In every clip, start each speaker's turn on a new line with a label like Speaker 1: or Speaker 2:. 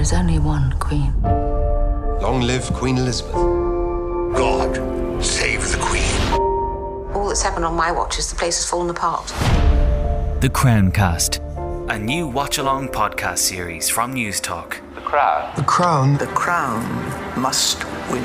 Speaker 1: is only one queen.
Speaker 2: Long live Queen Elizabeth.
Speaker 3: God, save the Queen.
Speaker 4: All that's happened on my watch is the place has fallen apart.
Speaker 5: The Crown Cast, a new watch along podcast series from Newstalk.
Speaker 6: The Crown.
Speaker 2: The crown.
Speaker 3: The crown must win.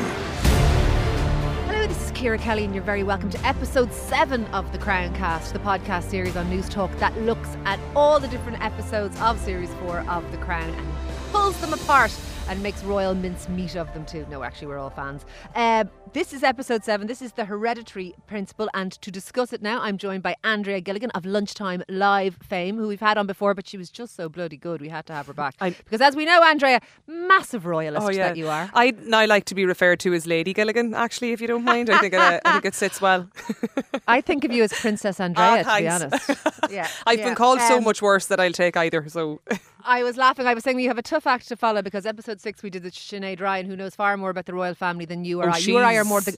Speaker 7: Hello, this is Ciara Kelly, and you're very welcome to episode seven of The Crown Cast, the podcast series on Newstalk that looks at all the different episodes of series four of The Crown and pulls them apart and makes royal mincemeat of them too. No, actually, we're all fans. Uh, this is episode seven. This is the hereditary principle, and to discuss it now, I'm joined by Andrea Gilligan of Lunchtime Live fame, who we've had on before, but she was just so bloody good, we had to have her back.
Speaker 8: I-
Speaker 7: because as we know, Andrea, massive royalist
Speaker 8: Oh yeah,
Speaker 7: that you are.
Speaker 8: I now like to be referred to as Lady Gilligan. Actually, if you don't mind, I think it, uh, I think it sits well.
Speaker 7: I think of you as Princess Andrea, to be honest. Yeah,
Speaker 8: I've
Speaker 7: yeah.
Speaker 8: been called so
Speaker 7: Um,
Speaker 8: much worse that I'll take either. So
Speaker 7: I was laughing. I was saying you have a tough act to follow because episode six we did the Sinead Ryan, who knows far more about the royal family than you or
Speaker 8: Oh,
Speaker 7: I. You or I are more the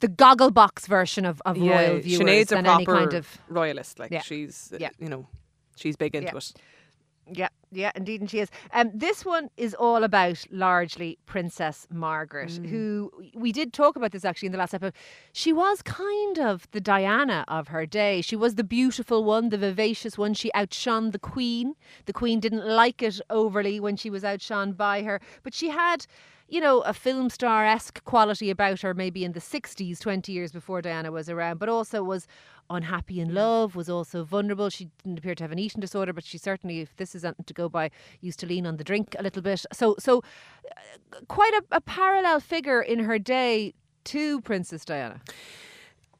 Speaker 7: the goggle box version of, of royal viewers
Speaker 8: Sinead's a
Speaker 7: than
Speaker 8: proper
Speaker 7: any kind of
Speaker 8: royalist. Like
Speaker 7: Yeah.
Speaker 8: she's, uh,
Speaker 7: Yeah.
Speaker 8: you know, she's big into
Speaker 7: Yeah.
Speaker 8: it.
Speaker 7: Yeah, yeah, indeed, and she is. Um, this one is all about largely Princess Margaret,
Speaker 8: Mm.
Speaker 7: who we did talk about this actually in the last episode. She was kind of the Diana of her day. She was the beautiful one, the vivacious one. She outshone the Queen. The Queen didn't like it overly when she was outshone by her, but she had. You know, a film star esque quality about her, maybe in the 60s, 20 years before Diana was around, but also was unhappy in love, was also vulnerable. She didn't appear to have an eating disorder, but she certainly, if this is anything to go by, used to lean on the drink a little bit. So, so uh, quite a, a parallel figure in her day to Princess Diana.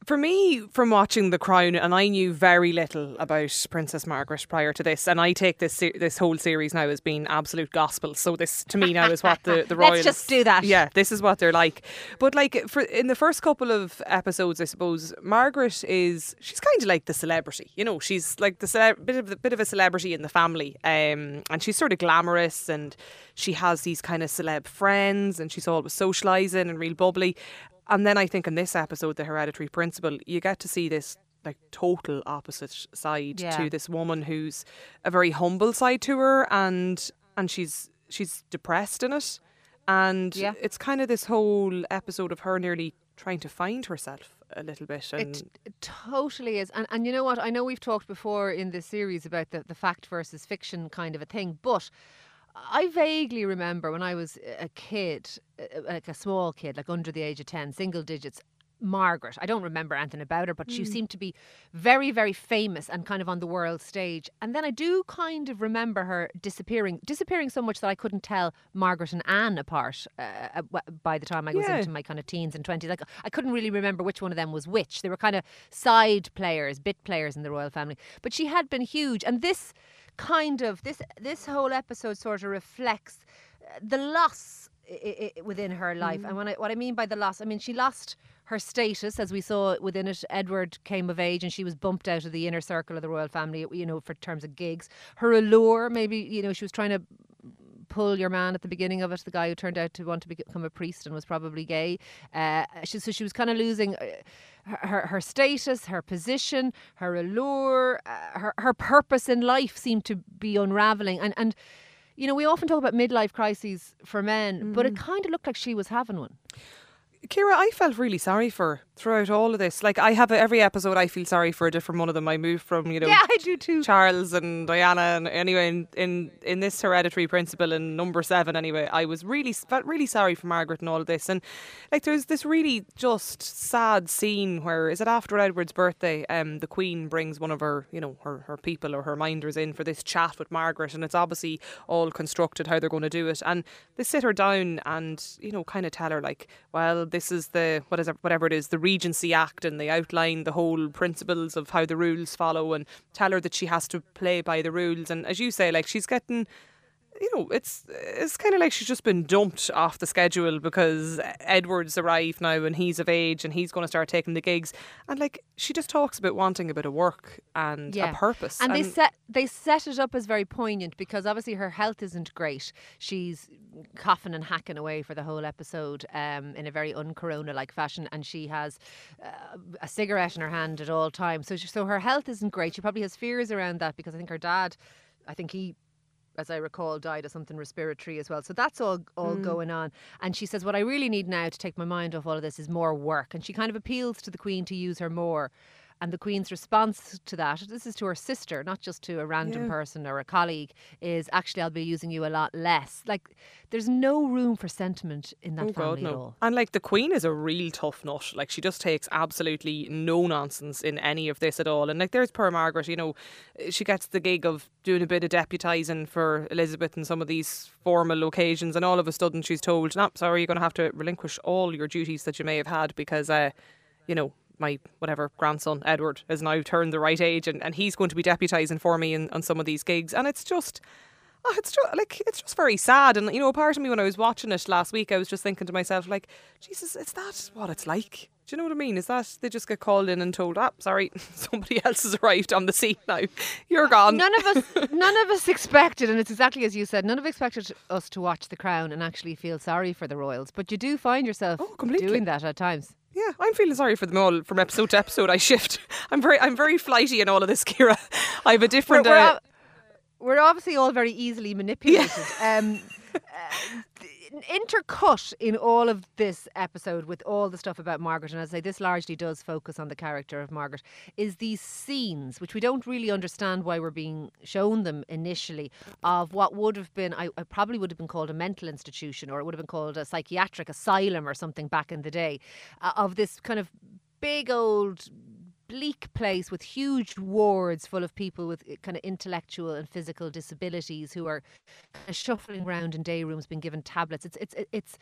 Speaker 8: For me, from watching The Crown, and I knew very little about Princess Margaret prior to this, and I take this this whole series now as being absolute gospel. So this, to me, now is what the the
Speaker 7: Let's
Speaker 8: royals.
Speaker 7: just do that.
Speaker 8: Yeah, this is what they're like. But like for in the first couple of episodes, I suppose Margaret is she's kind of like the celebrity. You know, she's like the cele- bit of the, bit of a celebrity in the family, um, and she's sort of glamorous and she has these kind of celeb friends, and she's always socialising and real bubbly. And then I think in this episode, the hereditary principle, you get to see this like total opposite side
Speaker 7: Yeah.
Speaker 8: to this woman who's a very humble side to her and and she's she's depressed in it. And
Speaker 7: Yeah.
Speaker 8: it's kind of this whole episode of her nearly trying to find herself a little bit and
Speaker 7: It, it totally is. And, and you know what? I know we've talked before in this series about the, the fact versus fiction kind of a thing, but I vaguely remember when I was a kid, uh, like a small kid, like under the age of 10, single digits. Margaret. I don't remember anything about her, but she seemed to be very, very famous and kind of on the world stage. And then I do kind of remember her disappearing, disappearing so much that I couldn't tell Margaret and Anne apart uh, uh, by the time I was
Speaker 8: Yeah.
Speaker 7: into my kind of teens and 20s. Like I couldn't really remember which one of them was which. They were kind of side players, bit players in the royal family. But she had been huge. And this kind of this this whole episode sort of reflects uh, the loss i- i- within her life. And when I, what I mean by the loss, I mean she lost her status, as we saw within it. Edward came of age, and she was bumped out of the inner circle of the royal family. You know, for terms of gigs, her allure, maybe you know, she was trying to pull your man at the beginning of it, the guy who turned out to want to become a priest and was probably gay. Uh, she, so she was kind of losing uh, her, her, her status, her position, her allure, uh, her, her purpose in life seemed to be unraveling. And, and, you know, we often talk about midlife crises for men, but it kind of looked like she was having one.
Speaker 8: Ciara, I felt really sorry for her throughout all of this. Like I have every episode, I feel sorry for a different one of them. I moved from you know,
Speaker 7: Yeah, I do too.
Speaker 8: Charles and Diana, and anyway, in in, in this hereditary principle in number seven, anyway, I was really felt really sorry for Margaret and all of this. And like, there's this really just sad scene where is it after Edward's birthday? Um, the Queen brings one of her, you know, her her people or her minders in for this chat with Margaret, and it's obviously all constructed how they're going to do it. And they sit her down and you know, kind of tell her like, well, this is the what is it, whatever it is, the Regency Act, and they outline the whole principles of how the rules follow, and tell her that she has to play by the rules. And as you say, like she's getting you know, it's it's kind of like she's just been dumped off the schedule because Edward's arrived now and he's of age and he's going to start taking the gigs. And like she just talks about wanting a bit of work and a purpose.
Speaker 7: And, they set they set it up as very poignant because obviously her health isn't great. She's coughing and hacking away for the whole episode um, in a very un-corona like fashion, and she has uh, a cigarette in her hand at all times. So she, so her health isn't great. She probably has fears around that because I think her dad, I think he as I recall, died of something respiratory as well. So that's all all
Speaker 8: Mm.
Speaker 7: going on. And she says, what I really need now to take my mind off all of this is more work. And she kind of appeals to the Queen to use her more. And the Queen's response to that, this is to her sister, not just to a random
Speaker 8: Yeah.
Speaker 7: person or a colleague, is actually I'll be using you a lot less. Like there's no room for sentiment in that
Speaker 8: Oh
Speaker 7: family
Speaker 8: God,
Speaker 7: at
Speaker 8: no.
Speaker 7: all.
Speaker 8: And like the Queen is a real tough nut. Like she just takes absolutely no nonsense in any of this at all. And like there's poor Margaret, you know, she gets the gig of doing a bit of deputising for Elizabeth in some of these formal occasions, and all of a sudden she's told, "No, sorry, you're going to have to relinquish all your duties that you may have had because, uh, you know." My whatever grandson Edward has now turned the right age, and, and he's going to be deputising for me in, on some of these gigs, and it's just, Oh, it's just like it's just very sad, and you know, a part of me when I was watching it last week, I was just thinking to myself, like, Jesus, is that what it's like? Do you know what I mean? Is that they just get called in and told, "Ah, sorry, somebody else has arrived on the scene now. You're gone."
Speaker 7: None of us, none of us expected, and it's exactly as you said. None of us expected us to watch The Crown and actually feel sorry for the royals, but you do find yourself
Speaker 8: Oh,
Speaker 7: doing that at times.
Speaker 8: Yeah, I'm feeling sorry for them all from episode to episode. I shift. I'm very, I'm very flighty in all of this, Ciara. I have a
Speaker 7: We're,
Speaker 8: different.
Speaker 7: we're,
Speaker 8: uh,
Speaker 7: ob- we're obviously all very easily manipulated. Um, uh, intercut in all of this episode with all the stuff about Margaret, and I say, this largely does focus on the character of Margaret, is these scenes, which we don't really understand why we're being shown them initially, of what would have been, I, I probably would have been called a mental institution, or it would have been called a psychiatric asylum or something back in the day, uh, of this kind of big old bleak place with huge wards full of people with eh, kind of intellectual and physical disabilities who are kind of shuffling around in day rooms being given tablets. It's it's eh, it's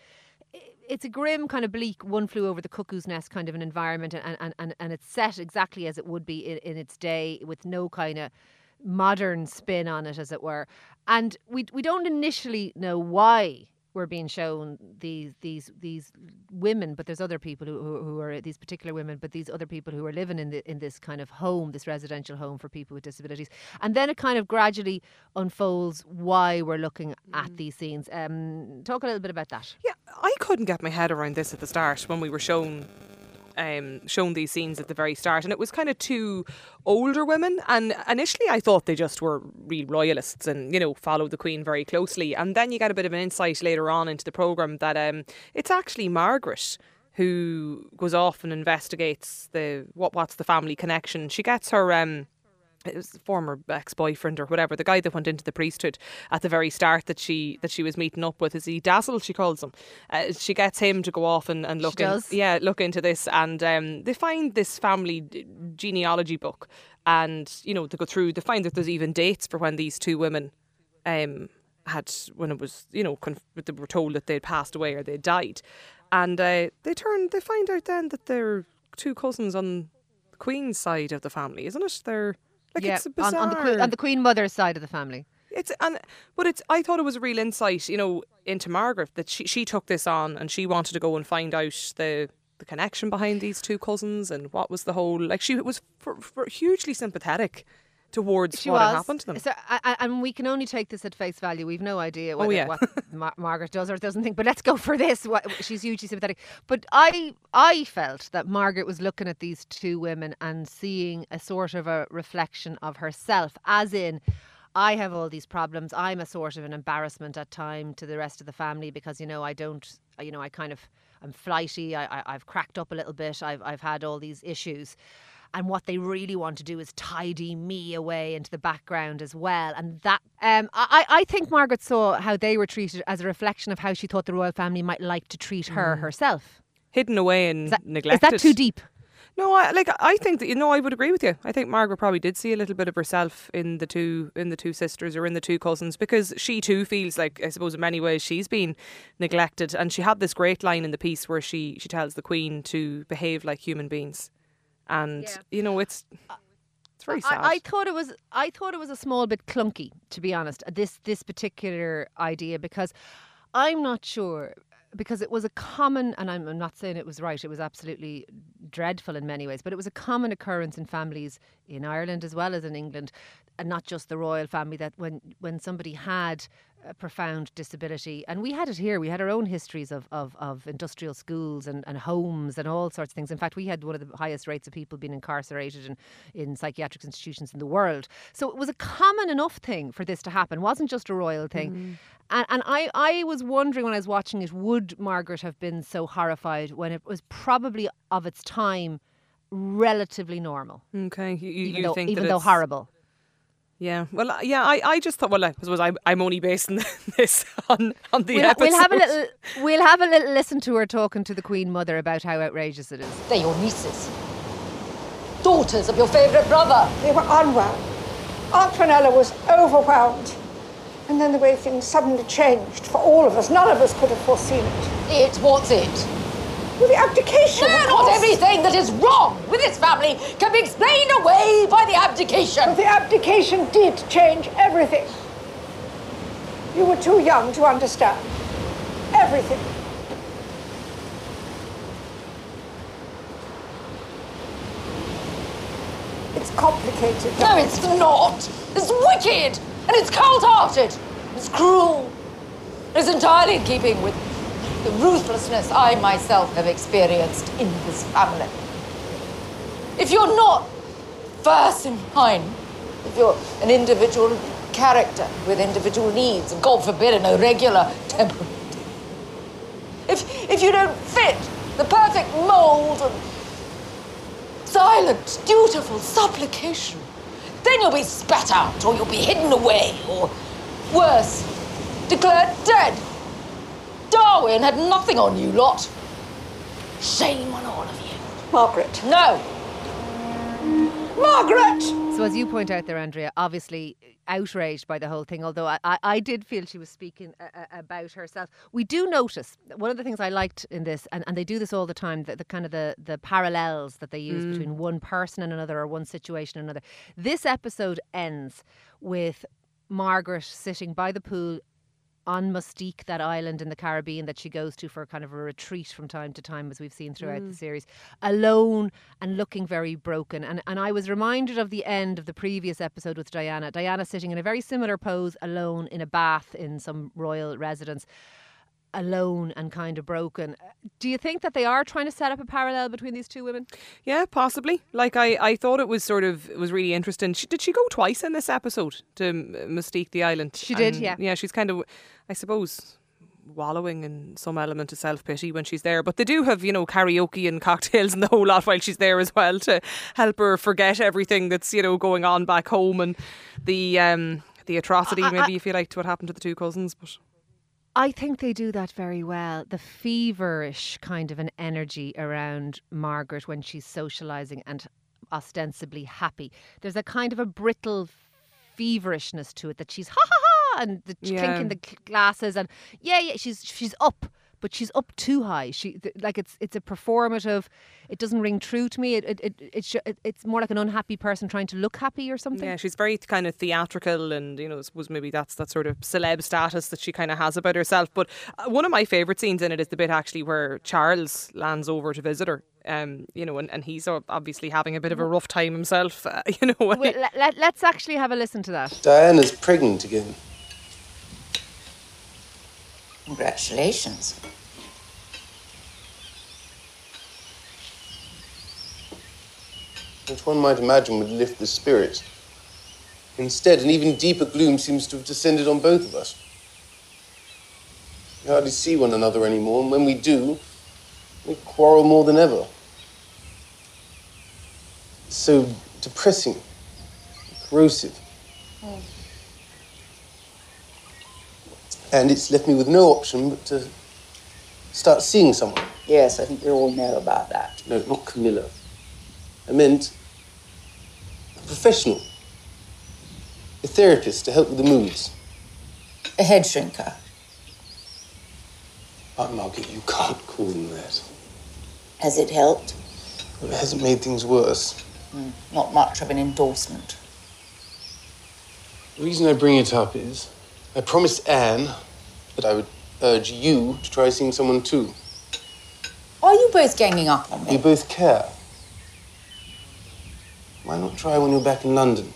Speaker 7: eh, it's a grim kind of bleak one flew over the cuckoo's nest kind of an environment and and, and, and it's set exactly as it would be in, in its day with no kind of modern spin on it as it were. And we we don't initially know why we're being shown these these these women, but there's other people who, who, who are these particular women, but these other people who are living in the in this kind of home, this residential home for people with disabilities, and then it kind of gradually unfolds why we're looking at these scenes. Um, talk a little bit about that.
Speaker 8: Yeah, I couldn't get my head around this at the start when we were shown um, shown these scenes at the very start, and it was kind of two older women. And initially, I thought they just were real royalists and you know followed the Queen very closely. And then you get a bit of an insight later on into the program that um, it's actually Margaret who goes off and investigates the what what's the family connection. She gets her. Um, it was a former ex-boyfriend or whatever, the guy that went into the priesthood at the very start that she that she was meeting up with. Is he Dazzle? She calls him. Uh, she gets him to go off and, and look in,
Speaker 7: does.
Speaker 8: yeah, look into this, and um, they find this family genealogy book, and you know they go through. They find that there's even dates for when these two women um, had when it was you know conf- they were told that they'd passed away or they died, and uh, they turn they find out then that they're two cousins on the Queen's side of the family, isn't it? They're like
Speaker 7: yeah,
Speaker 8: it's a
Speaker 7: on, on the queen, on the Queen Mother's side of the family.
Speaker 8: It's and but it's I thought it was a real insight, you know, into Margaret that she she took this on and she wanted to go and find out the the connection behind these two cousins and what was the whole like she was for, for hugely sympathetic towards
Speaker 7: She
Speaker 8: what
Speaker 7: was.
Speaker 8: had happened to them.
Speaker 7: So, I- I- and we can only take this at face value. We've no idea oh, whether,
Speaker 8: Oh, yeah.
Speaker 7: what Mar- Margaret does or doesn't think. But let's go for this. What, she's hugely sympathetic. But I, I felt that Margaret was looking at these two women and seeing a sort of a reflection of herself, as in. I have all these problems. I'm a sort of an embarrassment at time to the rest of the family because you know I don't, you know I kind of I'm flighty. I, I I've cracked up a little bit. I've I've had all these issues, and what they really want to do is tidy me away into the background as well. And that, um, I, I think Margaret saw how they were treated as a reflection of how she thought the royal family might like to treat her herself.
Speaker 8: Hidden away and
Speaker 7: Is that,
Speaker 8: neglected.
Speaker 7: Is that too deep?
Speaker 8: No, I like I think that you know I would agree with you. I think Margaret probably did see a little bit of herself in the two in the two sisters or in the two cousins because she too feels like I suppose in many ways she's been neglected and she had this great line in the piece where she she tells the queen to behave like human beings. And
Speaker 7: Yeah.
Speaker 8: you know it's it's very sad.
Speaker 7: I, I thought it was I thought it was a small bit clunky, to be honest. Uh, this this particular idea because I'm not sure because it was a common and I'm, I'm not saying it was right. It was absolutely dreadful in many ways, but it was a common occurrence in families in Ireland as well as in England, and not just the royal family. That when when somebody had a profound disability. And we had it here. We had our own histories of, of, of industrial schools and, and homes and all sorts of things. In fact, we had one of the highest rates of people being incarcerated in, in psychiatric institutions in the world. So it was a common enough thing for this to happen. It wasn't just a royal thing. Mm. And, and I, I was wondering when I was watching it, would Margaret have been so horrified when it was probably of its time relatively normal,
Speaker 8: Okay, you, you,
Speaker 7: even
Speaker 8: you
Speaker 7: though
Speaker 8: think
Speaker 7: even though
Speaker 8: it's-
Speaker 7: horrible.
Speaker 8: Yeah, well, uh, yeah, I, I just thought, well, I suppose I'm, I'm only basing this on on the
Speaker 7: We'll,
Speaker 8: episode.
Speaker 7: we'll have a little we'll have a little listen to her talking to the Queen Mother about how outrageous it is.
Speaker 1: They're your nieces. Daughters of your favourite brother.
Speaker 6: They were unwell. Aunt Fenella was overwhelmed. And then the way things suddenly changed for all of us. None of us could have foreseen it.
Speaker 1: It, what's it?
Speaker 6: Well, the abdication.
Speaker 1: No, not everything that is wrong with this family can be explained away by the abdication.
Speaker 6: But the abdication did change everything. You were too young to understand. Everything. It's complicated.
Speaker 1: No, it's not. It's wicked and it's cold-hearted. It's cruel. It's entirely in keeping with the ruthlessness I myself have experienced in this family. If you're not first in line, if you're an individual character with individual needs, and God forbid an irregular temperament, if, if you don't fit the perfect mold of silent, dutiful supplication, then you'll be spat out, or you'll be hidden away, or worse, declared dead. Darwin had nothing on you lot. Shame on all of you.
Speaker 6: Margaret.
Speaker 1: No,
Speaker 6: Margaret!
Speaker 7: So as you point out there, Andrea, obviously outraged by the whole thing. Although I, I, I did feel she was speaking uh, uh, about herself. We do notice one of the things I liked in this, and, and they do this all the time, the, the kind of the the parallels that they use between one person and another, or one situation and another. This episode ends with Margaret sitting by the pool on Mustique, that island in the Caribbean that she goes to for kind of a retreat from time to time, as we've seen throughout the mm. series, alone and looking very broken. And and I was reminded of the end of the previous episode with Diana. Diana sitting in a very similar pose, alone in a bath in some royal residence. Alone and kind of broken. Do you think that they are trying to set up a parallel between these two women?
Speaker 8: Yeah, possibly. Like I, I thought it was sort of it was really interesting. She, did she go twice in this episode to M- Mustique the Island?
Speaker 7: She did, yeah.
Speaker 8: Yeah, she's kind of, I suppose, wallowing in some element of self pity when she's there. But they do have you know karaoke and cocktails and the whole lot while she's there as well to help her forget everything that's you know going on back home and the um the atrocity maybe if you like to what happened to the two cousins. But
Speaker 7: I think they do that very well. The feverish kind of an energy around Margaret when she's socializing and ostensibly happy. There's a kind of a brittle feverishness to it that she's ha ha ha and the
Speaker 8: Yeah.
Speaker 7: clinking the glasses and yeah yeah she's she's up but she's up too high. She th- like it's it's a performative. It doesn't ring true to me. It it, it, it, sh- it it's more like an unhappy person trying to look happy or something.
Speaker 8: Yeah, she's very kind of theatrical, and you know, I suppose maybe that's that sort of celeb status that she kind of has about herself. But uh, one of my favourite scenes in it is the bit actually where Charles lands over to visit her. Um, you know, and, and he's obviously having a bit of a rough time himself. Uh, you know, when
Speaker 7: Well, let, let, let's actually have a listen to that.
Speaker 2: Diana's pregnant again.
Speaker 1: Congratulations.
Speaker 2: which one might imagine would lift the spirit. Instead, an even deeper gloom seems to have descended on both of us. We hardly see one another anymore, and when we do, we quarrel more than ever. It's so depressing, corrosive. Hmm. And it's left me with no option but to start seeing someone.
Speaker 1: Yes, I think we all know about that.
Speaker 2: No, not Camilla. I meant a professional. A therapist to help with the moods.
Speaker 1: A head shrinker.
Speaker 2: But Margaret, you can't call them that.
Speaker 1: Has it helped?
Speaker 2: It hasn't made things worse.
Speaker 1: Hmm, not much of an endorsement.
Speaker 2: The reason I bring it up is I promised Anne that I would urge you to try seeing someone too.
Speaker 1: Are you both ganging up on
Speaker 2: We
Speaker 1: me?
Speaker 2: both care. Why not try when you're back in London?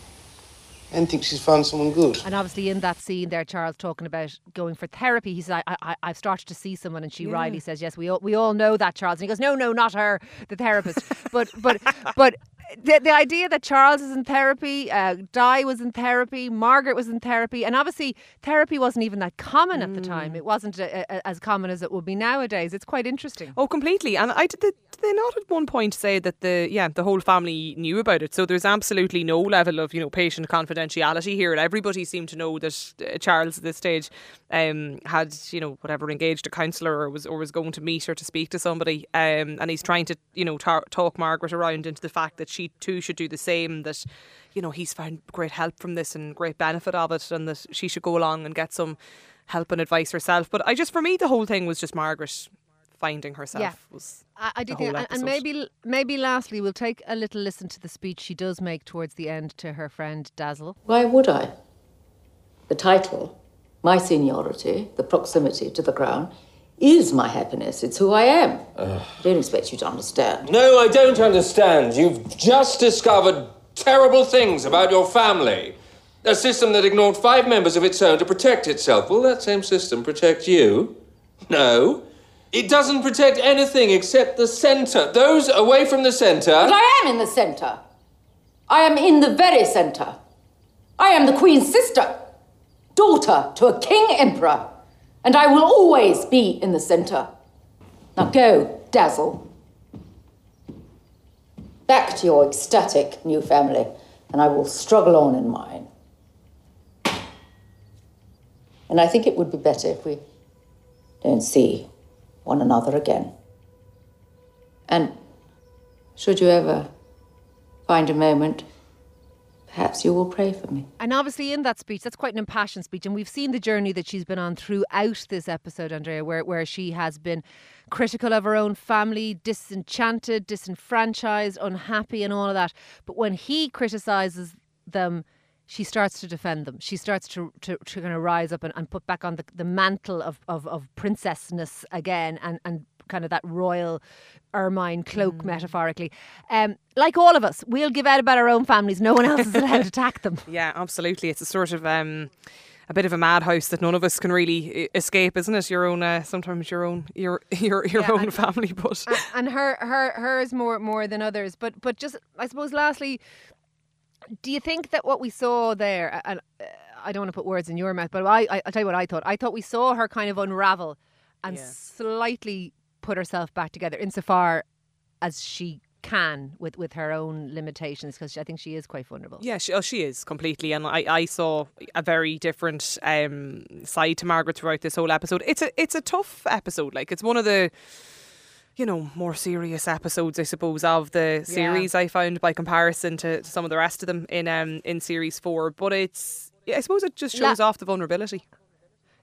Speaker 2: Anne thinks she's found someone good.
Speaker 7: And obviously, in that scene there, Charles talking about going for therapy. He says, I, I, I've started to see someone. And she, Riley, says, Yes, we all, we all know that, Charles. And he goes, No, no, not her, the therapist. but, but, but. The, the idea that Charles is in therapy, uh, Di was in therapy, Margaret was in therapy, and obviously therapy wasn't even that common at the time. It wasn't a, a, as common as it would be nowadays. It's quite interesting.
Speaker 8: Oh, completely. And I did, did they not at one point say that the yeah the whole family knew about it? So there's absolutely no level of you know patient confidentiality here. Everybody seemed to know that uh, Charles at this stage um, had you know whatever engaged a counsellor or was or was going to meet or to speak to somebody. Um, and he's trying to you know tar- talk Margaret around into the fact that she too should do the same. That you know he's found great help from this and great benefit of it, and that she should go along and get some help and advice herself. But I just for me the whole thing was just Margaret finding herself
Speaker 7: Yeah.
Speaker 8: was
Speaker 7: I, I do
Speaker 8: the
Speaker 7: think,
Speaker 8: whole
Speaker 7: and, and maybe, maybe lastly, we'll take a little listen to the speech she does make towards the end to her friend Dazzle.
Speaker 1: Why would I? The title, my seniority, the proximity to the crown, is my happiness. It's who I am. I don't expect you to understand.
Speaker 9: No, I don't understand. You've just discovered terrible things about your family. A system that ignored five members of its own to protect itself. Will that same system protect you? No. It doesn't protect anything except the centre. Those away from the centre.
Speaker 1: But I am in the centre. I am in the very centre. I am the Queen's sister, daughter to a King Emperor, and I will always be in the centre. Now go, Dazzle. Back to your ecstatic new family, and I will struggle on in mine. And I think it would be better if we don't see one another again. And should you ever find a moment, perhaps you will pray for me.
Speaker 7: And obviously, in that speech, that's quite an impassioned speech. And we've seen the journey that she's been on throughout this episode, Andrea, where, where she has been critical of her own family, disenchanted, disenfranchised, unhappy, and all of that. But when he criticises them, she starts to defend them. She starts to, to, to kind of rise up and, and put back on the, the mantle of, of, of princessness again and, and kind of that royal ermine cloak, metaphorically. Um, like all of us, we'll give out about our own families. No one else is allowed to attack them.
Speaker 8: Yeah, absolutely. It's a sort of um, a bit of a madhouse that none of us can really escape, isn't it? Your own, uh, sometimes your own, your your your
Speaker 7: Yeah,
Speaker 8: own
Speaker 7: and-
Speaker 8: family, but
Speaker 7: and her her hers more more than others. But but just I suppose lastly, do you think that what we saw there, and uh, I don't want to put words in your mouth, but I, I I'll tell you what I thought. I thought we saw her kind of unravel and
Speaker 8: Yeah.
Speaker 7: slightly put herself back together insofar as she can with with her own limitations because I think she is quite vulnerable.
Speaker 8: yeah, she, oh, she is completely. And I, I saw a very different um, side to Margaret throughout this whole episode. It's a it's a tough episode. Like it's one of the you know more serious episodes, I suppose, of the series. I found by comparison to, to some of the rest of them in um in series four. But it's yeah, I suppose it just
Speaker 7: La-
Speaker 8: shows off the vulnerability.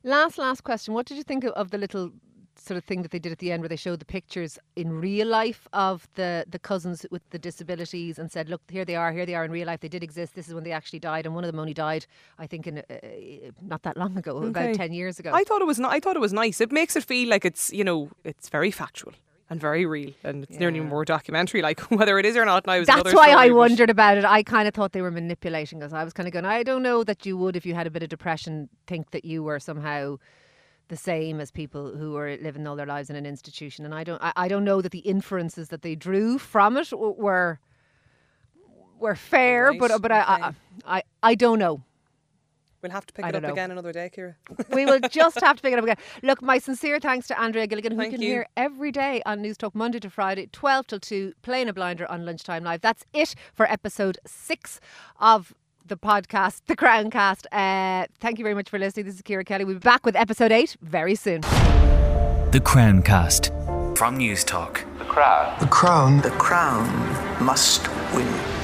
Speaker 7: Last last question. What did you think of, of the little sort of thing that they did at the end where they showed the pictures in real life of the the cousins with the disabilities and said, look, here they are, here they are in real life. They did exist. This is when they actually died, and one of them only died, I think, in uh, not that long ago, about ten years ago.
Speaker 8: I thought it was. I thought it was nice. It makes it feel like it's you know it's very factual and very real, and it's nearly more documentary, like whether it is or not.
Speaker 7: That's why I
Speaker 8: story, but-
Speaker 7: wondered about it. I kind of thought they were manipulating us. I was kind of going, I don't know that you would, if you had a bit of depression, think that you were somehow the same as people who are living all their lives in an institution. And I don't, I, I don't know that the inferences that they drew from it were were fair,
Speaker 8: Right,
Speaker 7: but but I, I. I I don't know.
Speaker 8: We'll have to pick
Speaker 7: I
Speaker 8: it up
Speaker 7: know.
Speaker 8: again another day, Ciara.
Speaker 7: We will just have to pick it up again. Look, my sincere thanks to Andrea Gilligan, who
Speaker 8: Thank
Speaker 7: can
Speaker 8: you.
Speaker 7: hear every day on Newstalk Monday to Friday, 12 till 2, playing a blinder on Lunchtime Live. That's it for episode six of the podcast, The Crown Cast. Uh, thank you very much for listening. This is Ciara Kelly. We'll be back with episode eight very soon.
Speaker 5: The Crown Cast from Newstalk. The crown.
Speaker 3: The crown The Crown must win.